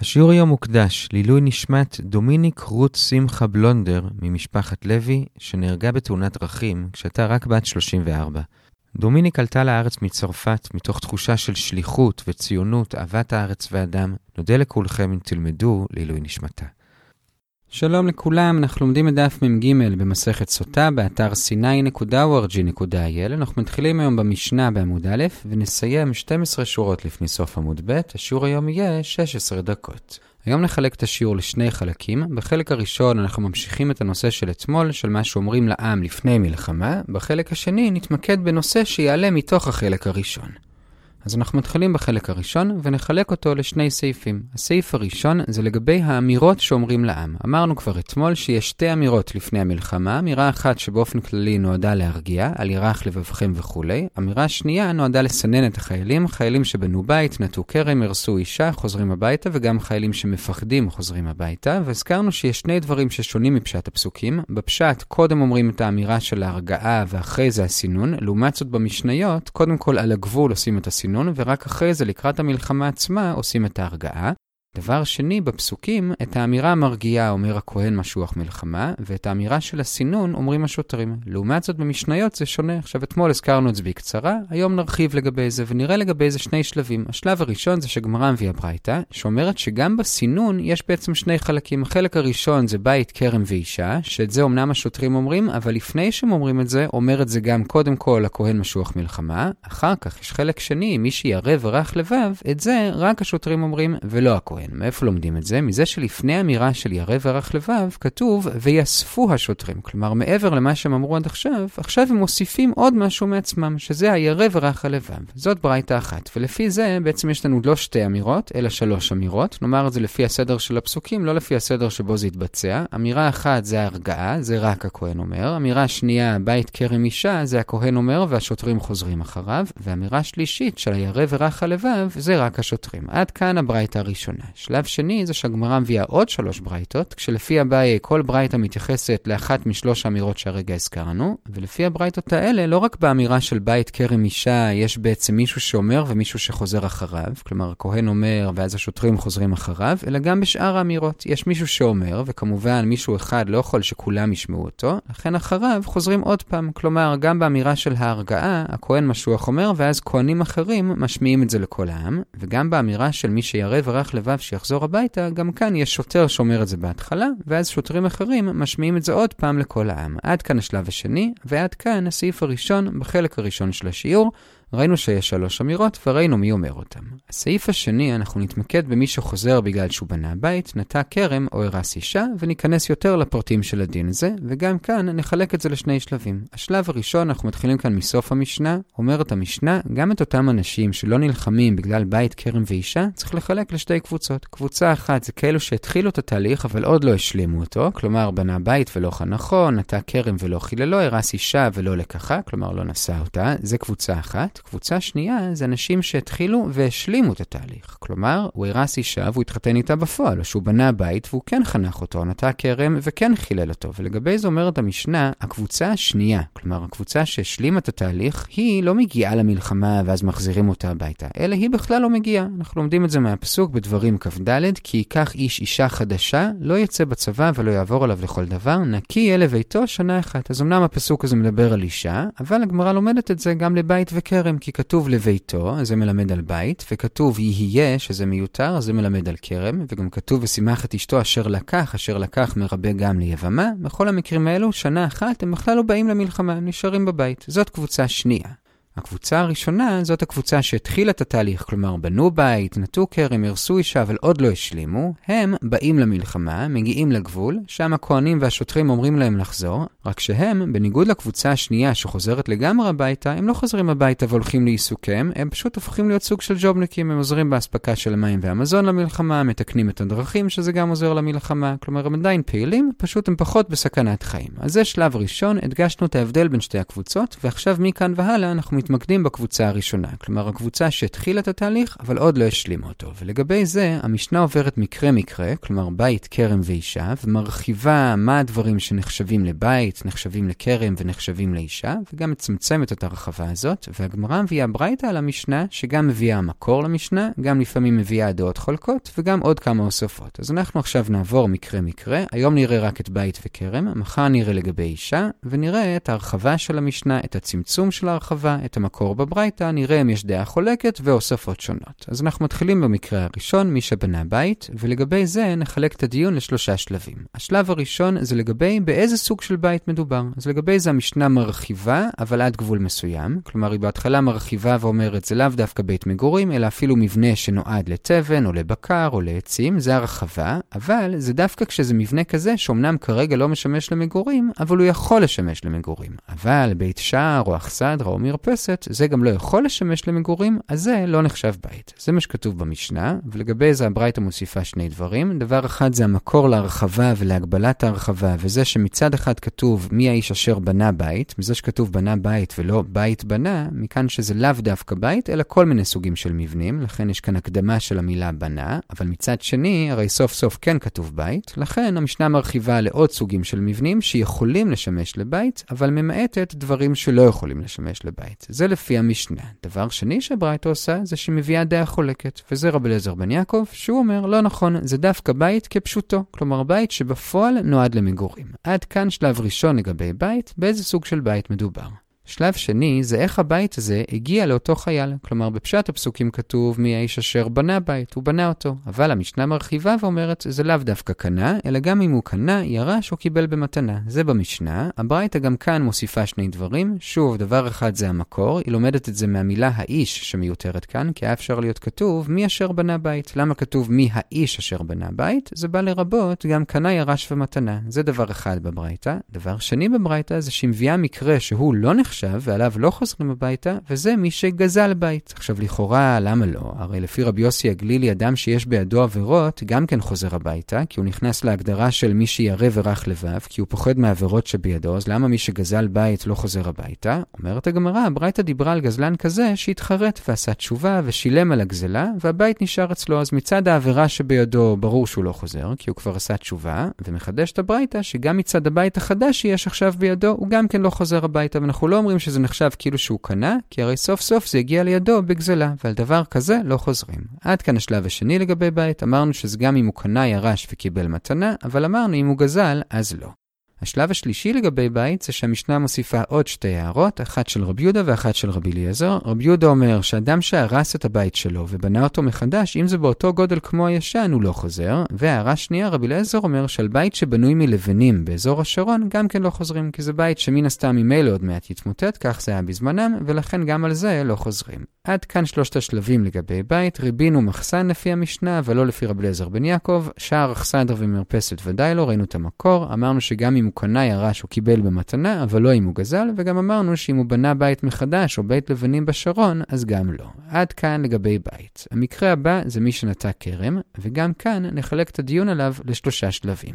השיעור היום מוקדש לעילוי נשמת דומיניק רות שמחה בלונדר ממשפחת לוי, שנהרגה בתאונת דרכים כשהייתה רק בת 34. דומיניק עלתה לארץ מצרפת מתוך תחושה של שליחות וציונות, אהבת הארץ והאדם. נודה לכולכם אם תלמדו לעילוי נשמתה. שלום לכולם, אנחנו לומדים את דף מ"ג במסכת סוטה באתר sny.org.il. אנחנו מתחילים היום במשנה בעמוד א' ונסיים 12 שורות לפני סוף עמוד ב'. השיעור היום יהיה 16 דקות. היום נחלק את השיעור לשני חלקים. בחלק הראשון אנחנו ממשיכים את הנושא של אתמול, של מה שאומרים לעם לפני מלחמה. בחלק השני נתמקד בנושא שיעלה מתוך החלק הראשון. אז אנחנו מתחילים בחלק הראשון ונחלק אותו לשני סעיפים. הסעיף הראשון זה לגבי האמירות שאומרים לעם. אמרנו כבר אתמול שיש שתי אמירות לפני המלחמה, אמירה אחת שבאופן כללי נועדה להרגיע, על ירח לבבכם וכולי, אמירה שנייה נועדה לסנן את החיילים, חיילים שבנו בית, נטו כרם, הרסו אישה, חוזרים הביתה, וגם חיילים שמפחדים חוזרים הביתה, והזכרנו שיש שני דברים ששונים מפשט הפסוקים. בפשט, קודם אומרים את האמירה של ההרגעה ואחרי זה הסינון, לעומת זאת במשניות, קודם כל על הגבול עושים את הסינון. הסינון, ורק אחרי זה, לקראת המלחמה עצמה, עושים את ההרגעה. דבר שני, בפסוקים, את האמירה המרגיעה אומר הכהן משוח מלחמה, ואת האמירה של הסינון אומרים השוטרים. לעומת זאת, במשניות זה שונה. עכשיו, אתמול הזכרנו את זה בקצרה, היום נרחיב לגבי זה, ונראה לגבי זה שני שלבים. השלב הראשון זה שגמרא מביאה ברייתא, שאומרת שגם בסינון יש בעצם שני חלקים. החלק הראשון זה בית, כרם ואישה, שאת זה אמנם השוטרים אומרים, אבל לפני שהם אומרים את זה, אומר את זה גם קודם כל הכהן משוח מלחמה. אחר כך יש חלק שני, מי שירא ורך לבב, את זה רק השוטרים אומרים ולא הכהן. כן, מאיפה לומדים את זה? מזה שלפני האמירה של ירא ורך לבב, כתוב ויאספו השוטרים. כלומר, מעבר למה שהם אמרו עד עכשיו, עכשיו הם מוסיפים עוד משהו מעצמם, שזה הירא ורך הלבב. זאת ברייתא אחת. ולפי זה, בעצם יש לנו לא שתי אמירות, אלא שלוש אמירות. נאמר את זה לפי הסדר של הפסוקים, לא לפי הסדר שבו זה יתבצע. אמירה אחת זה ההרגעה, זה רק הכהן אומר. אמירה שנייה, בית כרם אישה, זה הכהן אומר והשוטרים חוזרים אחריו. ואמירה שלישית של הירא ורך הלבב, זה רק השוטרים. עד כאן הברייתא הראשונה. שלב שני זה שהגמרא מביאה עוד שלוש ברייתות, כשלפי אביי כל ברייתא מתייחסת לאחת משלוש האמירות שהרגע הזכרנו, ולפי הברייתות האלה, לא רק באמירה של בית כרם אישה יש בעצם מישהו שאומר ומישהו שחוזר אחריו, כלומר הכהן אומר ואז השוטרים חוזרים אחריו, אלא גם בשאר האמירות. יש מישהו שאומר, וכמובן מישהו אחד לא יכול שכולם ישמעו אותו, לכן אחריו חוזרים עוד פעם. כלומר, גם באמירה של ההרגעה, הכהן משוח אומר, ואז כהנים אחרים משמיעים את זה לכל העם, וגם באמירה של מי שירא ורך לבב שיחזור הביתה, גם כאן יש שוטר שאומר את זה בהתחלה, ואז שוטרים אחרים משמיעים את זה עוד פעם לכל העם. עד כאן השלב השני, ועד כאן הסעיף הראשון בחלק הראשון של השיעור. ראינו שיש שלוש אמירות וראינו מי אומר אותם. הסעיף השני, אנחנו נתמקד במי שחוזר בגלל שהוא בנה בית, נטע כרם או הרס אישה, וניכנס יותר לפרטים של הדין הזה, וגם כאן נחלק את זה לשני שלבים. השלב הראשון, אנחנו מתחילים כאן מסוף המשנה, אומרת המשנה, גם את אותם אנשים שלא נלחמים בגלל בית, כרם ואישה, צריך לחלק לשתי קבוצות. קבוצה אחת זה כאלו שהתחילו את התהליך אבל עוד לא השלימו אותו, כלומר בנה בית ולא חנכו, נטע כרם ולא חיללו, הרס אישה ולא לקחה, כלומר לא נשא אותה, זה קבוצה אחת. קבוצה שנייה זה אנשים שהתחילו והשלימו את התהליך. כלומר, הוא הרס אישה והוא התחתן איתה בפועל, או שהוא בנה בית והוא כן חנך אותו, נטע כרם וכן חילל אותו. ולגבי זה אומרת המשנה, הקבוצה השנייה, כלומר הקבוצה שהשלימה את התהליך, היא לא מגיעה למלחמה ואז מחזירים אותה הביתה, אלא היא בכלל לא מגיעה. אנחנו לומדים את זה מהפסוק בדברים כ"ד, כי ייקח איש אישה חדשה, לא יצא בצבא ולא יעבור עליו לכל דבר, נקי יהיה לביתו שנה אחת. אז אמנם הפסוק הזה מדבר על אישה, אבל הגמרא לומדת את זה גם לבית וכרם. כרם, כי כתוב לביתו, זה מלמד על בית, וכתוב יהיה, שזה מיותר, זה מלמד על כרם, וגם כתוב ושימח את אשתו אשר לקח, אשר לקח מרבה גם ליבמה. בכל המקרים האלו, שנה אחת הם בכלל לא באים למלחמה, הם נשארים בבית. זאת קבוצה שנייה. הקבוצה הראשונה זאת הקבוצה שהתחילה את התהליך, כלומר בנו בית, נטו כרם, הרסו אישה אבל עוד לא השלימו, הם באים למלחמה, מגיעים לגבול, שם הכהנים והשוטרים אומרים להם לחזור, רק שהם, בניגוד לקבוצה השנייה שחוזרת לגמרי הביתה, הם לא חוזרים הביתה והולכים לעיסוקיהם, הם פשוט הופכים להיות סוג של ג'ובניקים, הם עוזרים באספקה של המים והמזון למלחמה, מתקנים את הדרכים שזה גם עוזר למלחמה, כלומר הם עדיין פעילים, פשוט הם פחות בסכנת חיים. אז זה שלב ראשון, הדגשנו את ההבדל בין שתי הקבוצות, ועכשיו מכאן והלאה אנחנו מתמקדים בקבוצה הראשונה, כלומר הקבוצה שהתחילה את התהליך, אבל עוד לא השלימה אותו. ולגבי זה, המשנה עוברת מקרה-מקרה, כלומר בית, כרם ואישה, ומרחיבה מה הדברים שנחשבים לבית, נחשבים לכרם ונחשבים לאישה, וגם מצמצמת את הרחבה הזאת, והגמרא מביאה ברייתא על המשנה, שגם מביאה המקור למשנה, גם לפעמים מביאה דעות חולקות, וגם עוד כמה הוספות. אז אנחנו עכשיו נעבור מקרה-מקרה, היום נראה רק את בית וכרם, מחר נראה לגבי אישה, ונראה את ההרחבה של המשנה, את הצמצום של ההרחבה, את המקור בברייתא, נראה אם יש דעה חולקת והוספות שונות. אז אנחנו מתחילים במקרה הראשון, מי שבנה בית, ולגבי זה נחלק את הדיון לשלושה שלבים. השלב הראשון זה לגבי באיזה סוג של בית מדובר. אז לגבי זה המשנה מרחיבה, אבל עד גבול מסוים. כלומר, היא בהתחלה מרחיבה ואומרת, זה לאו דווקא בית מגורים, אלא אפילו מבנה שנועד לתבן, או לבקר, או לעצים, זה הרחבה, אבל זה דווקא כשזה מבנה כזה, שאומנם כרגע לא משמש למגורים, אבל הוא יכול לשמש למגורים. אבל בית שער, או אכסדרה, או מרפסת, זה גם לא יכול לשמש למגורים, אז זה לא נחשב בית. זה מה שכתוב במשנה, ולגבי זה הברייתא מוסיפה שני דברים. דבר אחד זה המקור להרחבה ולהגבלת ההרחבה, וזה שמצד אחד כתוב מי האיש אשר בנה בית, מזה שכתוב בנה בית ולא בית בנה, מכאן שזה לאו דווקא בית, אלא כל מיני סוגים של מבנים, לכן יש כאן הקדמה של המילה בנה, אבל מצד שני, הרי סוף סוף כן כתוב בית, לכן המשנה מרחיבה לעוד סוגים של מבנים שיכולים לשמש לבית, אבל ממעטת דברים שלא יכולים לשמש לבית. זה לפי המשנה. דבר שני שברייתא עושה, זה שהיא מביאה דעה חולקת, וזה רבי אליעזר בן יעקב, שהוא אומר, לא נכון, זה דווקא בית כפשוטו, כלומר בית שבפועל נועד למגורים. עד כאן שלב ראשון לגבי בית, באיזה סוג של בית מדובר. שלב שני זה איך הבית הזה הגיע לאותו חייל. כלומר, בפשט הפסוקים כתוב מי האיש אשר בנה בית, הוא בנה אותו. אבל המשנה מרחיבה ואומרת, זה לאו דווקא קנה, אלא גם אם הוא קנה, ירש או קיבל במתנה. זה במשנה. הברייתא גם כאן מוסיפה שני דברים. שוב, דבר אחד זה המקור, היא לומדת את זה מהמילה האיש שמיותרת כאן, כי היה אפשר להיות כתוב מי אשר בנה בית. למה כתוב מי האיש אשר בנה בית? זה בא לרבות גם קנה, ירש ומתנה. זה דבר אחד בברייתא. דבר שני בברייתא זה שהיא מביאה מקרה שהוא לא נחשב עכשיו, ועליו לא חוזרים הביתה, וזה מי שגזל בית. עכשיו, לכאורה, למה לא? הרי לפי רבי יוסי הגלילי, אדם שיש בידו עבירות, גם כן חוזר הביתה, כי הוא נכנס להגדרה של מי שירא ורך לבב, כי הוא פוחד מהעבירות שבידו, אז למה מי שגזל בית לא חוזר הביתה? אומרת הגמרא, הברייתא דיברה על גזלן כזה שהתחרט ועשה תשובה ושילם על הגזלה, והבית נשאר אצלו, אז מצד העבירה שבידו, ברור שהוא לא חוזר, כי הוא כבר עשה תשובה, ומחדש את הברייתא שגם מצד הבית החדש שיש עכשיו בידו, הוא גם כן לא חוזר הביתה, ואנחנו לא אומרים שזה נחשב כאילו שהוא קנה, כי הרי סוף סוף זה הגיע לידו בגזלה, ועל דבר כזה לא חוזרים. עד כאן השלב השני לגבי בית, אמרנו שזה גם אם הוא קנה ירש וקיבל מתנה, אבל אמרנו אם הוא גזל, אז לא. השלב השלישי לגבי בית זה שהמשנה מוסיפה עוד שתי הערות, אחת של רבי יהודה ואחת של רבי אליעזר. רבי יהודה אומר שאדם שהרס את הבית שלו ובנה אותו מחדש, אם זה באותו גודל כמו הישן, הוא לא חוזר. והערה שנייה, רבי אליעזר אומר שעל בית שבנוי מלבנים באזור השרון, גם כן לא חוזרים, כי זה בית שמן הסתם ממילא עוד מעט יתמוטט, כך זה היה בזמנם, ולכן גם על זה לא חוזרים. עד כאן שלושת השלבים לגבי בית, ריבינו מחסן לפי המשנה, ולא לפי רבי אליעזר בן יעקב, שער אכסדר ומרפסת ודאי לא, ראינו את המקור, אמרנו שגם אם הוא קנה ירש הוא קיבל במתנה, אבל לא אם הוא גזל, וגם אמרנו שאם הוא בנה בית מחדש או בית לבנים בשרון, אז גם לא. עד כאן לגבי בית. המקרה הבא זה מי שנטע כרם, וגם כאן נחלק את הדיון עליו לשלושה שלבים.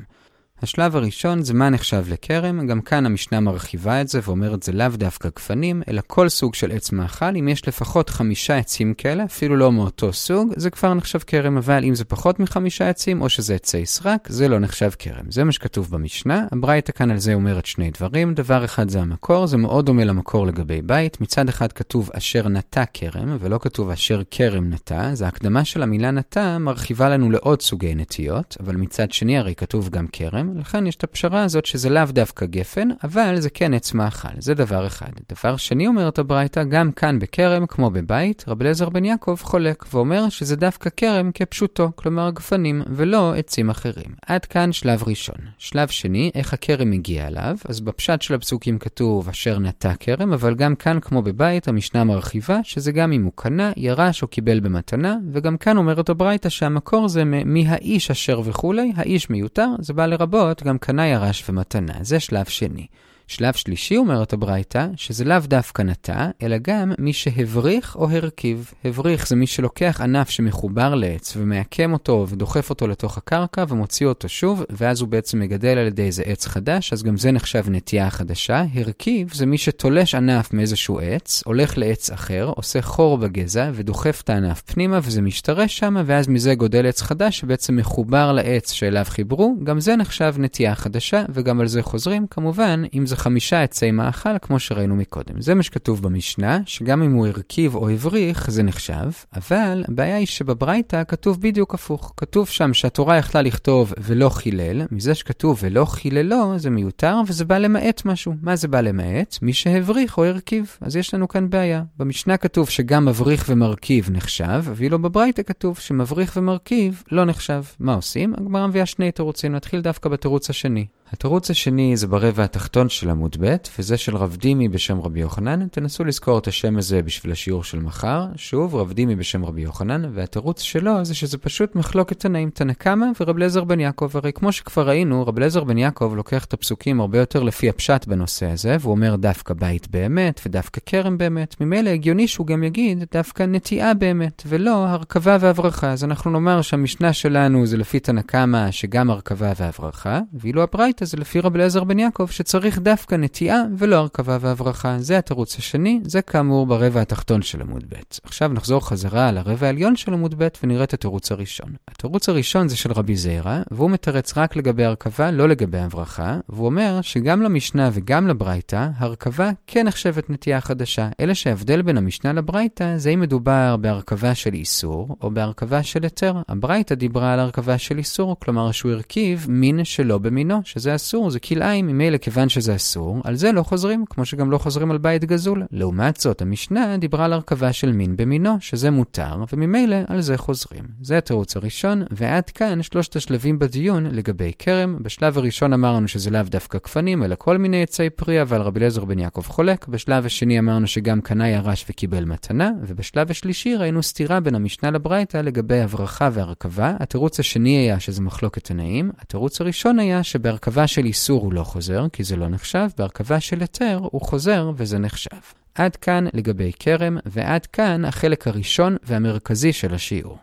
השלב הראשון זה מה נחשב לכרם, גם כאן המשנה מרחיבה את זה ואומרת זה לאו דווקא גפנים, אלא כל סוג של עץ מאכל, אם יש לפחות חמישה עצים כאלה, אפילו לא מאותו סוג, זה כבר נחשב כרם, אבל אם זה פחות מחמישה עצים, או שזה עצי סרק, זה לא נחשב כרם. זה מה שכתוב במשנה, הברייתא כאן על זה אומרת שני דברים, דבר אחד זה המקור, זה מאוד דומה למקור לגבי בית, מצד אחד כתוב אשר נטע כרם, ולא כתוב אשר כרם נטע, אז ההקדמה של המילה נטע מרחיבה לנו לעוד סוגי נטיות, אבל מצד שני הרי כתוב גם כרם, לכן יש את הפשרה הזאת שזה לאו דווקא גפן, אבל זה כן עץ מאכל, זה דבר אחד. דבר שני אומרת הברייתא, גם כאן בכרם, כמו בבית, רבי אליעזר בן יעקב חולק, ואומר שזה דווקא כרם כפשוטו, כלומר גפנים, ולא עצים אחרים. עד כאן שלב ראשון. שלב שני, איך הכרם הגיע אליו, אז בפשט של הפסוקים כתוב אשר נטע כרם, אבל גם כאן, כמו בבית, המשנה מרחיבה, שזה גם אם הוא קנה, ירש או קיבל במתנה, וגם כאן אומרת הברייתא שהמקור זה מי האיש אשר וכולי, האיש מיותר, זה בא לרבות גם קנה ירש ומתנה. זה שלב שני. שלב שלישי, אומרת הברייתא, שזה לאו דווקא נטע, אלא גם מי שהבריך או הרכיב. הבריך זה מי שלוקח ענף שמחובר לעץ ומעקם אותו ודוחף אותו לתוך הקרקע ומוציא אותו שוב, ואז הוא בעצם מגדל על ידי איזה עץ חדש, אז גם זה נחשב נטייה חדשה. הרכיב זה מי שתולש ענף מאיזשהו עץ, הולך לעץ אחר, עושה חור בגזע ודוחף את הענף פנימה וזה משתרש שם, ואז מזה גודל עץ חדש שבעצם מחובר לעץ שאליו חיברו, גם זה נחשב נטייה חדשה, וגם על זה חוזרים, כמובן, אם זה חמישה עצי מאכל, כמו שראינו מקודם. זה מה שכתוב במשנה, שגם אם הוא הרכיב או הבריך, זה נחשב, אבל הבעיה היא שבברייתא כתוב בדיוק הפוך. כתוב שם שהתורה יכלה לכתוב ולא חילל, מזה שכתוב ולא חיללו, זה מיותר, וזה בא למעט משהו. מה זה בא למעט? מי שהבריך או הרכיב. אז יש לנו כאן בעיה. במשנה כתוב שגם מבריך ומרכיב נחשב, ואילו בברייתא כתוב שמבריך ומרכיב לא נחשב. מה עושים? הגמרא מביאה שני תירוצים, נתחיל דווקא בתירוץ השני. התירוץ השני זה ברבע התחתון של עמוד ב', וזה של רב דימי בשם רבי יוחנן. תנסו לזכור את השם הזה בשביל השיעור של מחר. שוב, רב דימי בשם רבי יוחנן, והתירוץ שלו זה שזה פשוט מחלוקת תנאים, תנא קמא ורב אליעזר בן יעקב. הרי כמו שכבר ראינו, רב אליעזר בן יעקב לוקח את הפסוקים הרבה יותר לפי הפשט בנושא הזה, והוא אומר דווקא בית באמת, ודווקא כרם באמת. ממילא הגיוני שהוא גם יגיד דווקא נטיעה באמת, ולא הרכבה והברכה. אז אנחנו נאמר שהמשנה שלנו זה לפי תנא קמא, שגם הרכבה והברכה, ואילו הברייתא זה לפי רבי אליעזר בן יעקב, שצריך דווקא נטיעה ולא הרכבה והברכה. זה התירוץ השני, זה כאמור ברבע התחתון של עמוד ב'. עכשיו נחזור חזרה לרבע העליון של עמוד ב' ונראה את התירוץ הראשון. התירוץ הראשון זה של רבי זיירא, והוא מתרץ רק לגבי הרכבה, לא לגבי הברכה, והוא אומר שגם למשנה וגם לברייתא, הרכבה כן נחשבת נטייה חדשה, אלא שההבדל בין המשנה לברייתא זה אם מדובר בהרכבה של איסור או בהרכבה של היתר. הברייתא דיברה על הרכבה של איסור, כלומר שהוא הרכיב מין שלא במינו, שזה שזה אסור, זה כלאיים, ממילא כיוון שזה אסור, על זה לא חוזרים, כמו שגם לא חוזרים על בית גזול. לעומת זאת, המשנה דיברה על הרכבה של מין במינו, שזה מותר, וממילא על זה חוזרים. זה התירוץ הראשון, ועד כאן שלושת השלבים בדיון לגבי כרם. בשלב הראשון אמרנו שזה לאו דווקא כפנים, אלא כל מיני עצי פרי, אבל רבי אליעזר בן יעקב חולק. בשלב השני אמרנו שגם קנה ירש וקיבל מתנה, ובשלב השלישי ראינו סתירה בין המשנה לברייתא לגבי הברכה והרכבה. התירוץ השני היה שזה מחלוקת תנאים, התירוץ הראשון היה שבהרכבה בהרכבה של איסור הוא לא חוזר, כי זה לא נחשב, בהרכבה של היתר הוא חוזר וזה נחשב. עד כאן לגבי כרם, ועד כאן החלק הראשון והמרכזי של השיעור.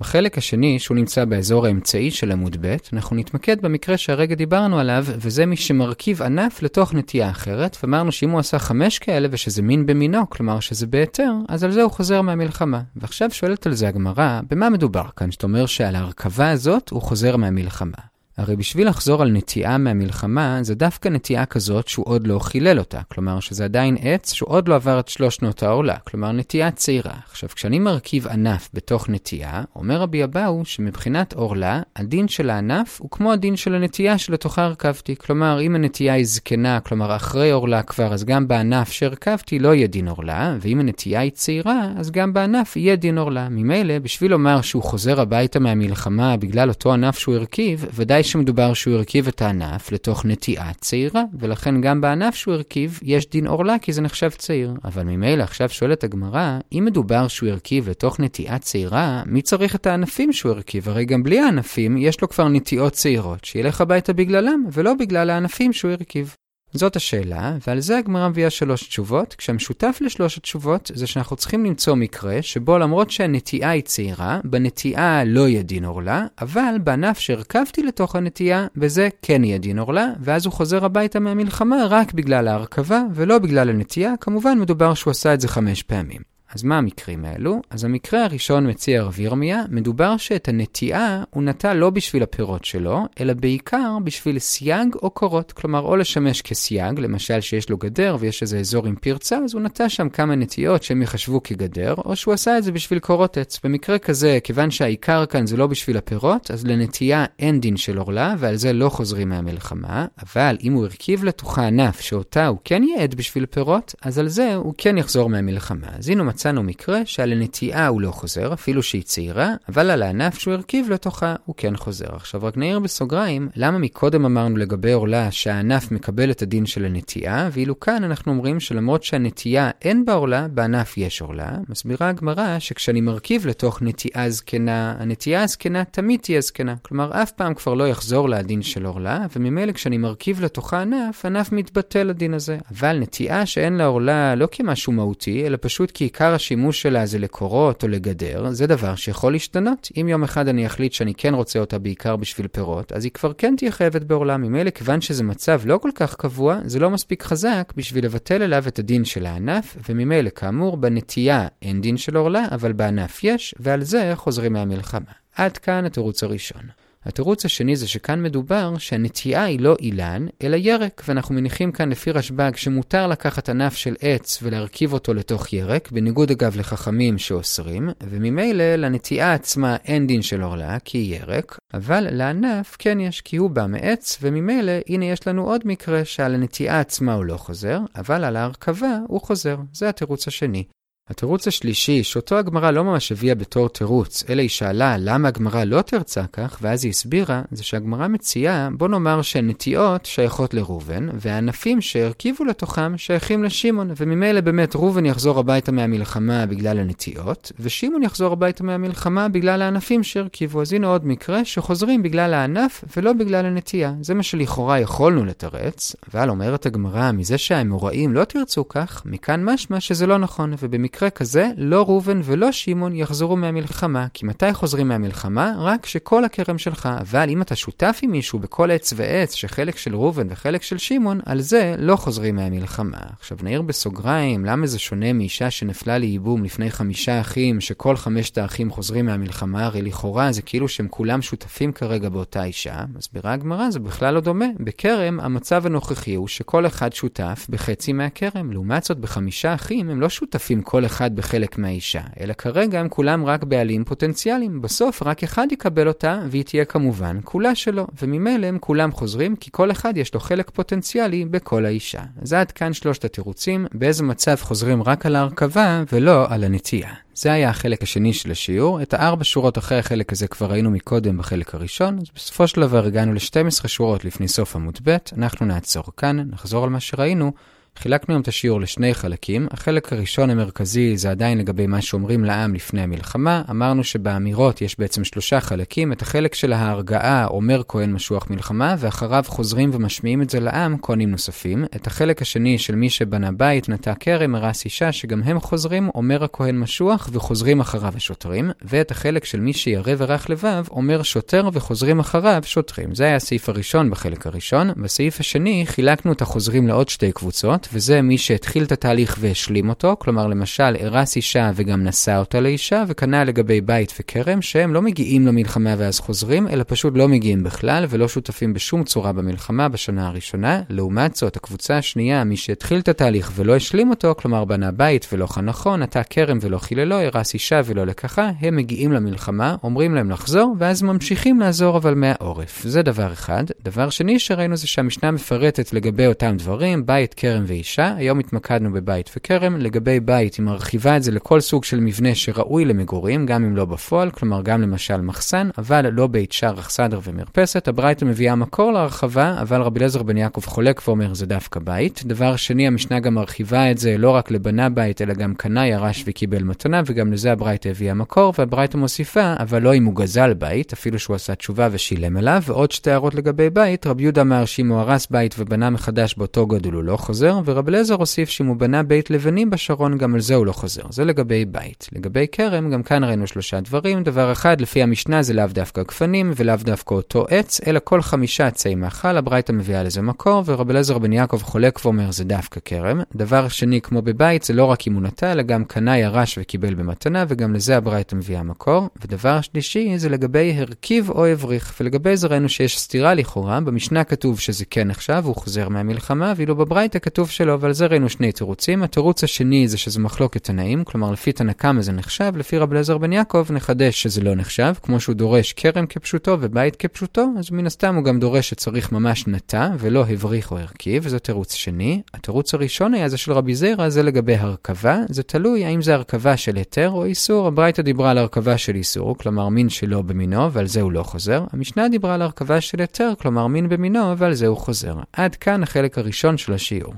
בחלק השני, שהוא נמצא באזור האמצעי של עמוד ב', אנחנו נתמקד במקרה שהרגע דיברנו עליו, וזה מי שמרכיב ענף לתוך נטייה אחרת, ואמרנו שאם הוא עשה חמש כאלה ושזה מין במינו, כלומר שזה בהיתר, אז על זה הוא חוזר מהמלחמה. ועכשיו שואלת על זה הגמרא, במה מדובר כאן? זאת אומרת שעל ההרכבה הזאת הוא חוזר מהמלחמה. הרי בשביל לחזור על נטיעה מהמלחמה, זה דווקא נטיעה כזאת שהוא עוד לא חילל אותה. כלומר, שזה עדיין עץ שהוא עוד לא עבר את שלוש שנות העולה. כלומר, נטיעה צעירה. עכשיו, כשאני מרכיב ענף בתוך נטיעה, אומר רבי אבאו שמבחינת עורלה, הדין של הענף הוא כמו הדין של הנטיעה שלתוכה הרכבתי. כלומר, אם הנטיעה היא זקנה, כלומר, אחרי עורלה כבר, אז גם בענף שהרכבתי לא יהיה דין עורלה, ואם הנטיעה היא צעירה, אז גם בענף יהיה דין עורלה. ממילא, בשביל לומר שהוא חוזר הביתה מהמלחמה בגלל אותו ענף שהוא הרכיב, ודאי שמדובר שהוא הרכיב את הענף לתוך נטיעה צעירה, ולכן גם בענף שהוא הרכיב יש דין עורלה כי זה נחשב צעיר. אבל ממילא עכשיו שואלת הגמרא, אם מדובר שהוא הרכיב לתוך נטיעה צעירה, מי צריך את הענפים שהוא הרכיב? הרי גם בלי הענפים יש לו כבר נטיעות צעירות, שילך הביתה בגללם, ולא בגלל הענפים שהוא הרכיב. זאת השאלה, ועל זה הגמרא מביאה שלוש תשובות, כשהמשותף לשלוש התשובות זה שאנחנו צריכים למצוא מקרה שבו למרות שהנטיעה היא צעירה, בנטיעה לא יהיה דין עורלה, אבל בענף שהרכבתי לתוך הנטיעה, בזה כן יהיה דין עורלה, ואז הוא חוזר הביתה מהמלחמה רק בגלל ההרכבה ולא בגלל הנטיעה, כמובן מדובר שהוא עשה את זה חמש פעמים. אז מה המקרים האלו? אז המקרה הראשון מציע רב ירמיה, מדובר שאת הנטיעה הוא נטע לא בשביל הפירות שלו, אלא בעיקר בשביל סייג או קורות. כלומר, או לשמש כסייג, למשל שיש לו גדר ויש איזה אזור עם פרצה, אז הוא נטע שם כמה נטיעות שהם יחשבו כגדר, או שהוא עשה את זה בשביל קורות עץ. במקרה כזה, כיוון שהעיקר כאן זה לא בשביל הפירות, אז לנטיעה אין דין של עורלה, ועל זה לא חוזרים מהמלחמה, אבל אם הוא הרכיב לתוכה ענף שאותה הוא כן ייעד בשביל פירות, אז על זה הוא כן יחזור מהמלחמה. אז הנה מצא מצאנו מקרה שעל הנטיעה הוא לא חוזר, אפילו שהיא צעירה, אבל על הענף שהוא הרכיב לתוכה הוא כן חוזר. עכשיו רק נעיר בסוגריים, למה מקודם אמרנו לגבי עורלה שהענף מקבל את הדין של הנטיעה, ואילו כאן אנחנו אומרים שלמרות שהנטיעה אין בה עורלה, בענף יש עורלה. מסבירה הגמרא שכשאני מרכיב לתוך נטיעה זקנה, הנטיעה הזקנה תמיד תהיה זקנה. כלומר, אף פעם כבר לא יחזור לדין של עורלה, וממילא כשאני מרכיב לתוכה ענף, ענף מתבטל לדין הזה. אבל נטיעה שאין לה עורלה לא כמשהו מהותי, אלא פשוט כי עיקר השימוש שלה זה לקורות או לגדר, זה דבר שיכול להשתנות. אם יום אחד אני אחליט שאני כן רוצה אותה בעיקר בשביל פירות, אז היא כבר כן תהיה חייבת בעורלה. ממילא, כיוון שזה מצב לא כל כך קבוע, זה לא מספיק חזק בשביל לבטל אליו את הדין של הענף, וממילא, כאמור, בנטייה אין דין של עורלה, אבל בענף יש, ועל זה חוזרים מהמלחמה. עד כאן התירוץ הראשון. התירוץ השני זה שכאן מדובר שהנטיעה היא לא אילן, אלא ירק, ואנחנו מניחים כאן לפי רשב"ג שמותר לקחת ענף של עץ ולהרכיב אותו לתוך ירק, בניגוד אגב לחכמים שאוסרים, וממילא לנטיעה עצמה אין דין של עורלה, כי היא ירק, אבל לענף כן יש, כי הוא בא מעץ, וממילא הנה יש לנו עוד מקרה שעל הנטיעה עצמה הוא לא חוזר, אבל על ההרכבה הוא חוזר. זה התירוץ השני. התירוץ השלישי, שאותו הגמרא לא ממש הביאה בתור תירוץ, אלא היא שאלה למה הגמרא לא תרצה כך, ואז היא הסבירה, זה שהגמרא מציעה, בוא נאמר שהנטיעות שייכות לראובן, והענפים שהרכיבו לתוכם שייכים לשמעון, וממילא באמת ראובן יחזור הביתה מהמלחמה בגלל הנטיעות, ושמעון יחזור הביתה מהמלחמה בגלל הענפים שהרכיבו. אז הנה עוד מקרה שחוזרים בגלל הענף ולא בגלל הנטייה. זה מה שלכאורה יכולנו לתרץ, אבל אומרת הגמרא, מזה שהאמוראים לא תרצו כך, מכאן משמע שזה לא נכון, ובמקרה במקרה כזה, לא ראובן ולא שמעון יחזרו מהמלחמה, כי מתי חוזרים מהמלחמה? רק כשכל הכרם שלך. אבל אם אתה שותף עם מישהו בכל עץ ועץ, שחלק של ראובן וחלק של שמעון, על זה לא חוזרים מהמלחמה. עכשיו נעיר בסוגריים, למה זה שונה מאישה שנפלה לייבום לפני חמישה אחים, שכל חמשת האחים חוזרים מהמלחמה? הרי לכאורה זה כאילו שהם כולם שותפים כרגע באותה אישה. מסבירה הגמרא, זה בכלל לא דומה. בכרם, המצב הנוכחי הוא שכל אחד שותף בחצי מהכרם. לעומת זאת, בחמישה אחים הם לא שותפים כל אחד בחלק מהאישה, אלא כרגע הם כולם רק בעלים פוטנציאליים. בסוף רק אחד יקבל אותה, והיא תהיה כמובן כולה שלו, וממילא הם כולם חוזרים, כי כל אחד יש לו חלק פוטנציאלי בכל האישה. אז עד כאן שלושת התירוצים, באיזה מצב חוזרים רק על ההרכבה ולא על הנטייה. זה היה החלק השני של השיעור. את הארבע שורות אחרי החלק הזה כבר ראינו מקודם בחלק הראשון, אז בסופו של דבר הגענו ל-12 שורות לפני סוף עמוד ב', אנחנו נעצור כאן, נחזור על מה שראינו. חילקנו היום את השיעור לשני חלקים. החלק הראשון המרכזי זה עדיין לגבי מה שאומרים לעם לפני המלחמה. אמרנו שבאמירות יש בעצם שלושה חלקים. את החלק של ההרגעה אומר כהן משוח מלחמה, ואחריו חוזרים ומשמיעים את זה לעם כהנים נוספים. את החלק השני של מי שבנה בית, נטע כרם, הרס אישה, שגם הם חוזרים, אומר הכהן משוח, וחוזרים אחריו השוטרים. ואת החלק של מי שירא ורך לבב, אומר שוטר וחוזרים אחריו שוטרים. זה היה הסעיף הראשון בחלק הראשון. בסעיף השני חילקנו את החוזרים לעוד שתי קבוצות. וזה מי שהתחיל את התהליך והשלים אותו, כלומר למשל הרס אישה וגם נשא אותה לאישה, וכנ"ל לגבי בית וכרם, שהם לא מגיעים למלחמה ואז חוזרים, אלא פשוט לא מגיעים בכלל ולא שותפים בשום צורה במלחמה בשנה הראשונה. לעומת זאת, הקבוצה השנייה, מי שהתחיל את התהליך ולא השלים אותו, כלומר בנה בית ולא חנכון, נטע כרם ולא חיללו, הרס אישה ולא לקחה, הם מגיעים למלחמה, אומרים להם לחזור, ואז ממשיכים לעזור אבל מהעורף. זה דבר אחד. דבר שני שראינו זה שהמשנה מפרטת לגבי אותם דברים, בית, כרם ואישה. היום התמקדנו בבית וכרם. לגבי בית, היא מרחיבה את זה לכל סוג של מבנה שראוי למגורים, גם אם לא בפועל, כלומר גם למשל מחסן, אבל לא בית שער, אכסדר ומרפסת. הברייתא מביאה מקור להרחבה, אבל רבי אליעזר בן יעקב חולק ואומר זה דווקא בית. דבר שני, המשנה גם מרחיבה את זה לא רק לבנה בית, אלא גם קנה, ירש וקיבל מתנה, וגם לזה הברייתא הביאה מקור, והברייתא מוסיפה, אבל לא אם הוא גזל בית, אפילו שהוא עשה תשובה ושילם עליו. ועוד שתי הערות לגבי בית, רבי יהודה אמר שאם הוא הרס בית ובנה מחדש באותו גודל הוא לא חוזר, ורב אליעזר הוסיף שאם הוא בנה בית לבנים בשרון, גם על זה הוא לא חוזר. זה לגבי בית. לגבי כרם, גם כאן ראינו שלושה דברים. דבר אחד, לפי המשנה זה לאו דווקא גפנים, ולאו דווקא אותו עץ, אלא כל חמישה עצי מאכל, הברייתא מביאה לזה מקור, ורב אליעזר בן יעקב חולק ואומר זה דווקא כרם. דבר שני, כמו בבית, זה לא רק אם הוא נטע, אלא גם קנה ירש וקיבל במתנה, וגם לזה הברייתא מביאה מקור. ודבר שלישי, זה לגבי הרכיב או הבריך, ולגבי זה ראינו שיש סתירה לכאורה, במשנה כתוב שזה כן נחשב, הוא חוזר מהמלחמה, ואילו בברייתא כתוב שלו, ועל זה ראינו שני תירוצים. התירוץ השני זה שזה מחלוקת תנאים, כלומר לפי תנא קמא זה נחשב, לפי רב אליעזר בן יעקב נחדש שזה לא נחשב, כמו שהוא דורש כרם כפשוטו ובית כפשוטו, אז מן הסתם הוא גם דורש שצריך ממש נטע ולא הבריך או הרכיב, וזה תירוץ שני. התירוץ הראשון היה זה של רבי זיירא, זה לגבי הרכבה, זה תלוי האם זה הרכבה של היתר או איסור. הברייתא דיברה על הרכבה של איסור, כלומר מין שלא במינו, ועל זה הוא לא חוזר. המשנה דיברה על הרכבה של היתר, כלומר מין במינו, ועל זה הוא חוזר. עד כאן החלק הראשון של השיעור.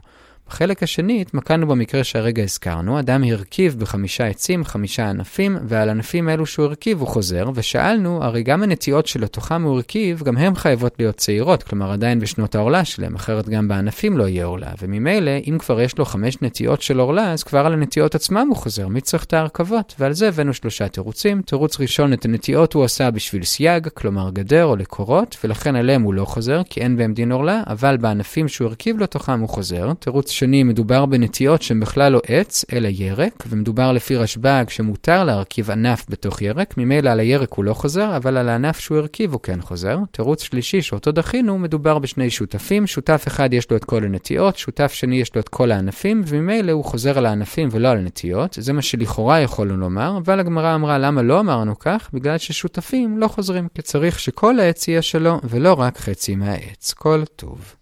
בחלק השני התמקדנו במקרה שהרגע הזכרנו, אדם הרכיב בחמישה עצים, חמישה ענפים, ועל ענפים אלו שהוא הרכיב הוא חוזר, ושאלנו, הרי גם הנטיעות שלתוכם הוא הרכיב, גם הן חייבות להיות צעירות, כלומר עדיין בשנות העורלה שלהם, אחרת גם בענפים לא יהיה עורלה, וממילא, אם כבר יש לו חמש נטיעות של עורלה, אז כבר על הנטיעות עצמם הוא חוזר, מי צריך את ההרכבות? ועל זה הבאנו שלושה תירוצים. תירוץ ראשון, את הנטיעות הוא עשה בשביל סייג, כלומר גדר או לקורות, ולכן עליהם הוא לא חוזר, כי אין בהם דין עורלה, אבל בענפים שהוא הרכיב לתוכם הוא חוזר. תירוץ שני, מדובר בנטיעות שהן בכלל לא עץ, אלא ירק, ומדובר לפי רשב"ג שמותר להרכיב ענף בתוך ירק, ממילא על הירק הוא לא חוזר, אבל על הענף שהוא הרכיב הוא כן חוזר. תירוץ שלישי שאותו דחינו, מדובר בשני שותפים, שותף אחד יש לו את כל הנטיעות, שותף שני יש לו את כל הענפים, וממילא הוא חוזר על הענפים ולא על הנטיעות, זה מה שלכאורה יכולנו לומר, אבל הגמרא אמרה למה לא אמרנו כך? בגלל ששותפים לא חוזרים, כי צריך שכל העץ יהיה שלו, ולא רק חצי מהעץ. כל טוב.